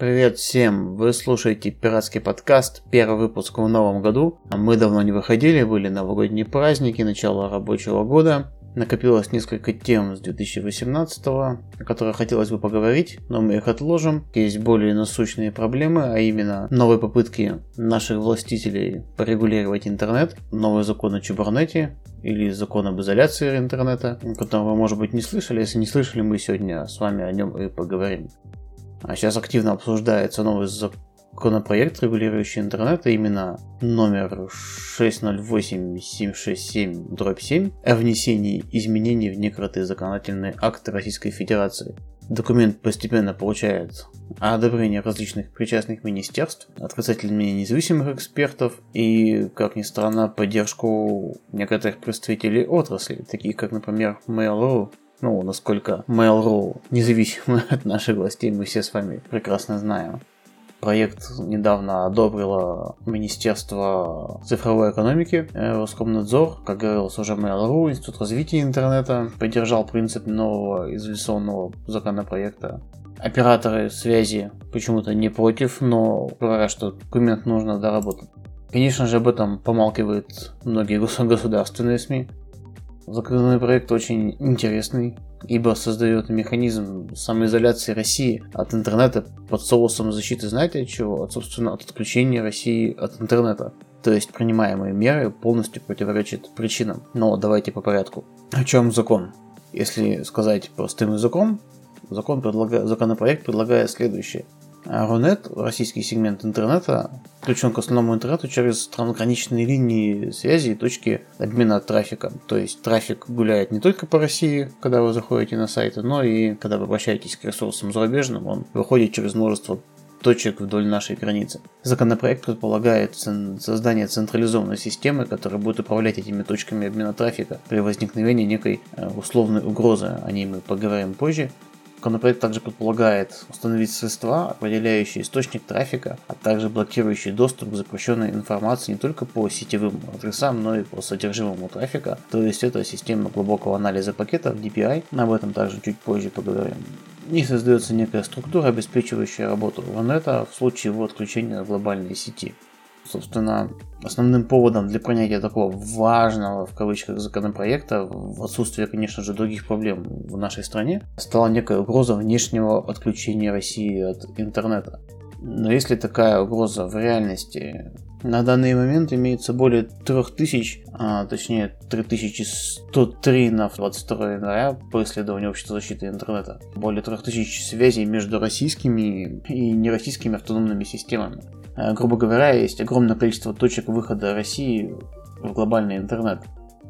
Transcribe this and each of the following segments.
Привет всем! Вы слушаете пиратский подкаст, первый выпуск в новом году. Мы давно не выходили, были новогодние праздники, начало рабочего года. Накопилось несколько тем с 2018, о которых хотелось бы поговорить, но мы их отложим. Есть более насущные проблемы, а именно новые попытки наших властителей порегулировать интернет, новый закон о чебурнете или закон об изоляции интернета, которого вы, может быть, не слышали. Если не слышали, мы сегодня с вами о нем и поговорим. А сейчас активно обсуждается новый законопроект, регулирующий интернет, а именно номер 608-767-7 о внесении изменений в некоторые законодательные акты Российской Федерации. Документ постепенно получает одобрение различных причастных министерств, отрицательное мнение независимых экспертов и, как ни странно, поддержку некоторых представителей отрасли, таких как, например, Mail.ru, ну, насколько Mail.ru независимо от наших властей, мы все с вами прекрасно знаем. Проект недавно одобрило Министерство цифровой экономики, э, Роскомнадзор, как говорилось уже Mail.ru, Институт развития интернета, поддержал принцип нового изоляционного законопроекта. Операторы связи почему-то не против, но говорят, что документ нужно доработать. Конечно же, об этом помалкивают многие государственные СМИ. Законопроект очень интересный, ибо создает механизм самоизоляции России от интернета под соусом защиты, знаете от чего? От, собственно, от отключения России от интернета. То есть принимаемые меры полностью противоречат причинам. Но давайте по порядку. О чем закон? Если сказать простым языком, закон предлага... законопроект предлагает следующее. Рунет, российский сегмент интернета, включен к основному интернету через трансграничные линии связи и точки обмена трафика. То есть трафик гуляет не только по России, когда вы заходите на сайты, но и когда вы обращаетесь к ресурсам зарубежным, он выходит через множество точек вдоль нашей границы. Законопроект предполагает создание централизованной системы, которая будет управлять этими точками обмена трафика при возникновении некой э, условной угрозы. О ней мы поговорим позже. Законопроект также предполагает установить средства, определяющие источник трафика, а также блокирующие доступ к запрещенной информации не только по сетевым адресам, но и по содержимому трафика. То есть это система глубокого анализа пакетов DPI. Об этом также чуть позже поговорим. И создается некая структура, обеспечивающая работу Рунета в случае его отключения глобальной сети. Собственно, основным поводом для принятия такого важного, в кавычках, законопроекта, в отсутствие, конечно же, других проблем в нашей стране, стала некая угроза внешнего отключения России от интернета. Но если такая угроза в реальности на данный момент имеется более 3000, а, точнее 3103 на 22 января по исследованию Общества защиты интернета. Более 3000 связей между российскими и нероссийскими автономными системами. Э, грубо говоря, есть огромное количество точек выхода России в глобальный интернет.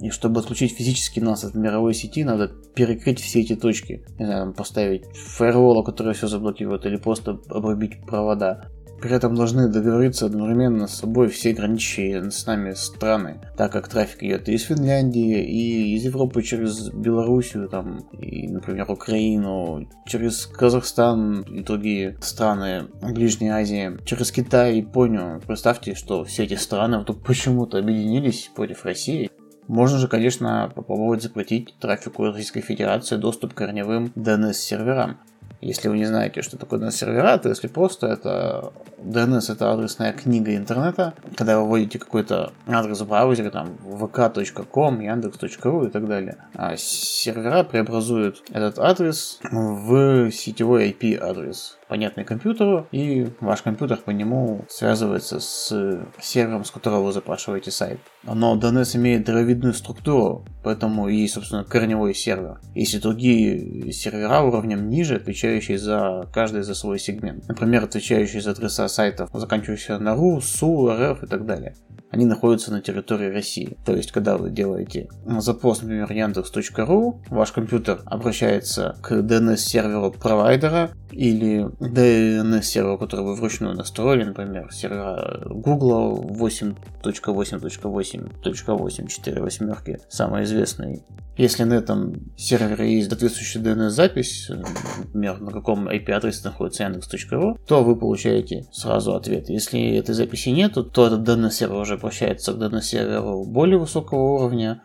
И чтобы отключить физически нас от мировой сети, надо перекрыть все эти точки. Не знаю, поставить фаервол, который все заблокирует, или просто обрубить провода. При этом должны договориться одновременно с собой все граничащие с нами страны, так как трафик идет и из Финляндии, и из Европы через Белоруссию, там, и, например, Украину, через Казахстан и другие страны Ближней Азии, через Китай, Японию. Представьте, что все эти страны вдруг почему-то объединились против России. Можно же, конечно, попробовать запретить трафику Российской Федерации доступ к корневым DNS-серверам. Если вы не знаете, что такое DNS-сервера, то если просто это DNS это адресная книга интернета. Когда вы вводите какой-то адрес в браузере, там vk.com, яндекс.ру и так далее, а сервера преобразуют этот адрес в сетевой IP адрес понятный компьютеру, и ваш компьютер по нему связывается с сервером, с которого вы запрашиваете сайт. Но DNS имеет дровидную структуру, поэтому и, собственно, корневой сервер. Есть и другие сервера уровнем ниже, отвечающие за каждый за свой сегмент. Например, отвечающие за адреса сайтов, заканчивающихся на ru, su, rf и так далее они находятся на территории России. То есть, когда вы делаете запрос, например, яндекс.ру, ваш компьютер обращается к DNS-серверу провайдера или DNS-серверу, который вы вручную настроили, например, сервера Google 8.8.8.8, восьмерки, самый известный. Если на этом сервере есть соответствующая DNS-запись, например, на каком IP-адресе находится Яндекс.ру, то вы получаете сразу ответ. Если этой записи нету, то этот DNS-сервер уже обращается к DNS-серверу более высокого уровня.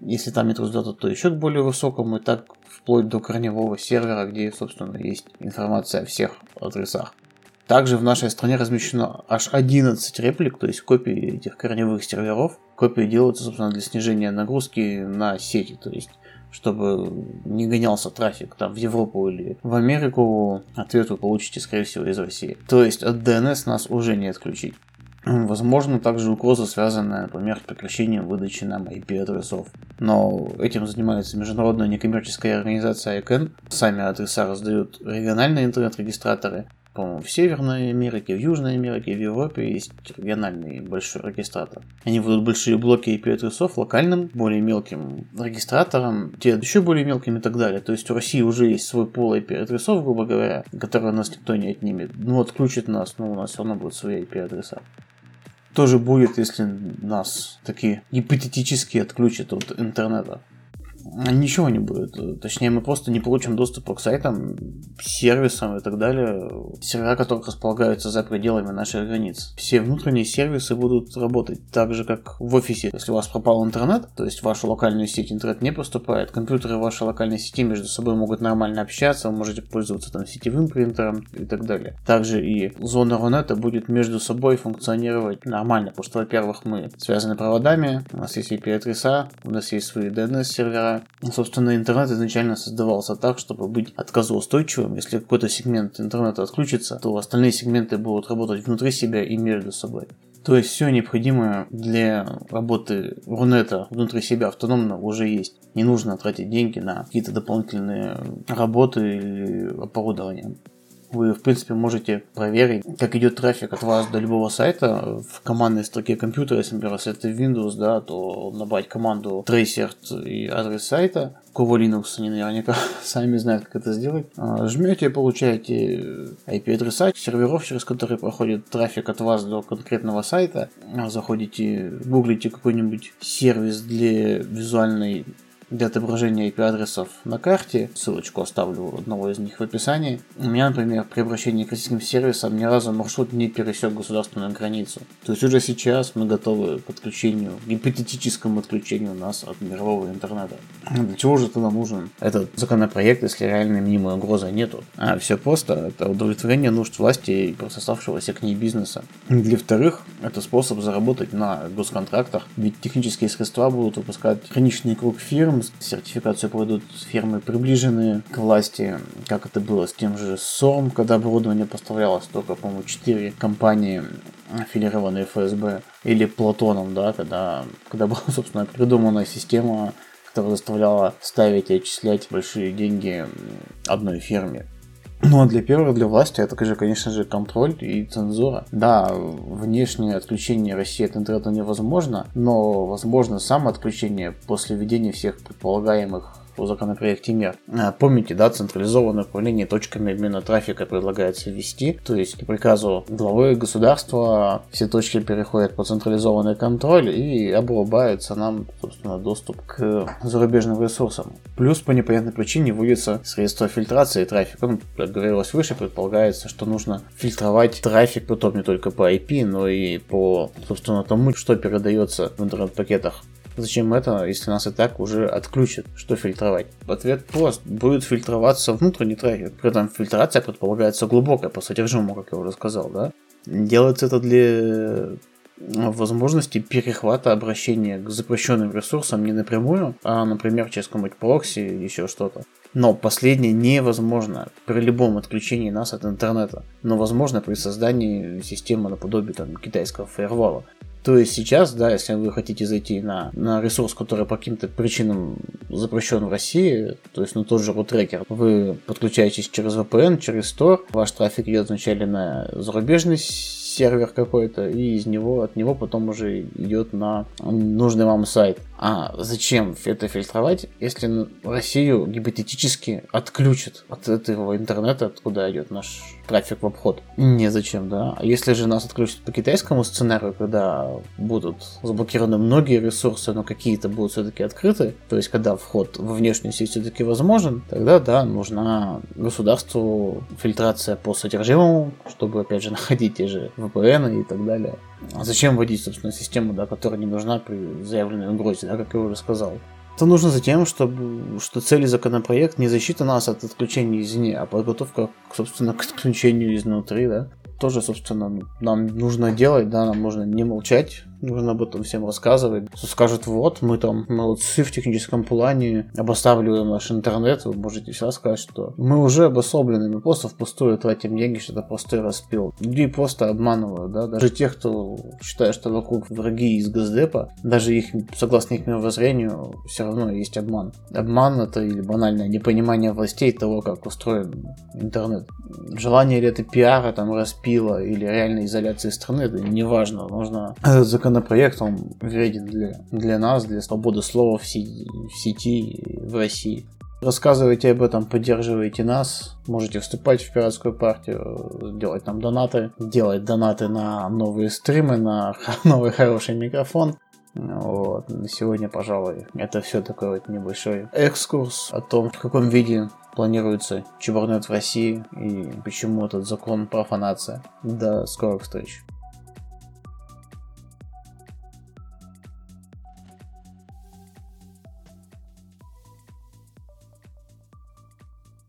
Если там нет результата, то еще к более высокому, и так вплоть до корневого сервера, где, собственно, есть информация о всех адресах. Также в нашей стране размещено аж 11 реплик, то есть копии этих корневых серверов. Копии делаются, собственно, для снижения нагрузки на сети, то есть чтобы не гонялся трафик там в Европу или в Америку, ответ вы получите, скорее всего, из России. То есть от DNS нас уже не отключить. Возможно, также угроза, связанная, например, с прекращением выдачи нам IP-адресов. Но этим занимается международная некоммерческая организация ICANN. Сами адреса раздают региональные интернет-регистраторы, по-моему, в Северной Америке, в Южной Америке, в Европе есть региональный большой регистратор. Они выдают большие блоки IP-адресов локальным, более мелким регистраторам, те еще более мелким и так далее. То есть у России уже есть свой пол IP-адресов, грубо говоря, который у нас никто не отнимет. Ну, отключит нас, но у нас все равно будут свои IP-адреса тоже будет, если нас такие гипотетически отключат от интернета. Ничего не будет. Точнее, мы просто не получим доступа к сайтам, сервисам и так далее, сервера которых располагаются за пределами наших границ. Все внутренние сервисы будут работать так же, как в офисе. Если у вас пропал интернет, то есть в вашу локальную сеть интернет не поступает, компьютеры вашей локальной сети между собой могут нормально общаться, вы можете пользоваться там сетевым принтером и так далее. Также и зона Рунета будет между собой функционировать нормально, потому что, во-первых, мы связаны проводами, у нас есть IP-адреса, у нас есть свои DNS-сервера, Собственно, интернет изначально создавался так, чтобы быть отказоустойчивым. Если какой-то сегмент интернета отключится, то остальные сегменты будут работать внутри себя и между собой. То есть все необходимое для работы Рунета внутри себя автономно уже есть. Не нужно тратить деньги на какие-то дополнительные работы или оборудование вы, в принципе, можете проверить, как идет трафик от вас до любого сайта в командной строке компьютера. Если, например, если это Windows, да, то набрать команду tracer и адрес сайта. Кого Linux они наверняка сами знают, как это сделать. А, жмете, получаете IP-адреса серверов, через которые проходит трафик от вас до конкретного сайта. Заходите, гуглите какой-нибудь сервис для визуальной для отображения IP-адресов на карте. Ссылочку оставлю одного из них в описании. У меня, например, при обращении к российским сервисам ни разу маршрут не пересек государственную границу. То есть уже сейчас мы готовы к отключению, гипотетическому отключению нас от мирового интернета. Для чего же тогда нужен этот законопроект, если реальной мнимой угрозы нету? А все просто. Это удовлетворение нужд власти и процессавшегося к ней бизнеса. Для вторых, это способ заработать на госконтрактах, ведь технические средства будут выпускать ограниченный круг фирм, сертификацию пройдут фирмы, приближенные к власти, как это было с тем же СОРМ, когда оборудование поставлялось только, по-моему, 4 компании, аффилированные ФСБ, или Платоном, да, когда, когда была, собственно, придумана система, которая заставляла ставить и отчислять большие деньги одной фирме. Ну а для первого, для власти, это же, конечно же, контроль и цензура. Да, внешнее отключение России от интернета невозможно, но возможно само отключение после введения всех предполагаемых по законопроекте МЕР. А, помните, да, централизованное управление точками обмена трафика предлагается ввести, то есть по приказу главы государства все точки переходят под централизованный контроль и обрубается нам, собственно, доступ к зарубежным ресурсам. Плюс по непонятной причине вводится средства фильтрации трафика. Ну, как говорилось выше, предполагается, что нужно фильтровать трафик, потом не только по IP, но и по, собственно, тому, что передается в интернет-пакетах Зачем это, если нас и так уже отключат? Что фильтровать? Ответ прост. Будет фильтроваться внутренний трафик. При этом фильтрация предполагается глубокая по содержимому, как я уже сказал, да? Делается это для э, возможности перехвата обращения к запрещенным ресурсам не напрямую, а, например, через какой-нибудь прокси или еще что-то. Но последнее невозможно при любом отключении нас от интернета, но возможно при создании системы наподобие там, китайского фаервола. То есть сейчас, да, если вы хотите зайти на, на ресурс, который по каким-то причинам запрещен в России, то есть на тот же рутрекер, вы подключаетесь через VPN, через Tor, ваш трафик идет вначале на зарубежный сервер какой-то, и из него, от него потом уже идет на нужный вам сайт. А зачем это фильтровать, если Россию гипотетически отключат от этого интернета, откуда идет наш трафик в обход? Незачем, да. А если же нас отключат по китайскому сценарию, когда будут заблокированы многие ресурсы, но какие-то будут все-таки открыты, то есть когда вход во внешнюю сеть все-таки возможен, тогда да, нужна государству фильтрация по содержимому, чтобы опять же находить те же VPN и так далее. А зачем вводить, собственно, систему, да, которая не нужна при заявленной угрозе, да, как я уже сказал? Это нужно за тем, чтобы, что цели законопроект не защита нас от отключения извне, а подготовка, собственно, к отключению изнутри, да. Тоже, собственно, нам нужно делать, да, нам нужно не молчать, нужно об этом всем рассказывать. Скажут, вот, мы там молодцы в техническом плане, обосабливаем наш интернет, вы можете всегда сказать, что мы уже обособлены, мы просто впустую тратим деньги, что это простой распил. Людей просто обманывают, да, даже тех, кто считает, что вокруг враги из Газдепа, даже их, согласно их мировоззрению, все равно есть обман. Обман это или банальное непонимание властей того, как устроен интернет. Желание ли это пиара, там, распила или реальной изоляции страны, это не важно. Нужно этот законопроект, он вреден для, для нас, для свободы слова в сети, в сети в России. Рассказывайте об этом, поддерживайте нас. Можете вступать в пиратскую партию, делать нам донаты, делать донаты на новые стримы, на новый хороший микрофон. Вот. На сегодня, пожалуй, это все такой вот небольшой экскурс о том, в каком виде планируется Чебурнет в России и почему этот закон профанация. До скорых встреч.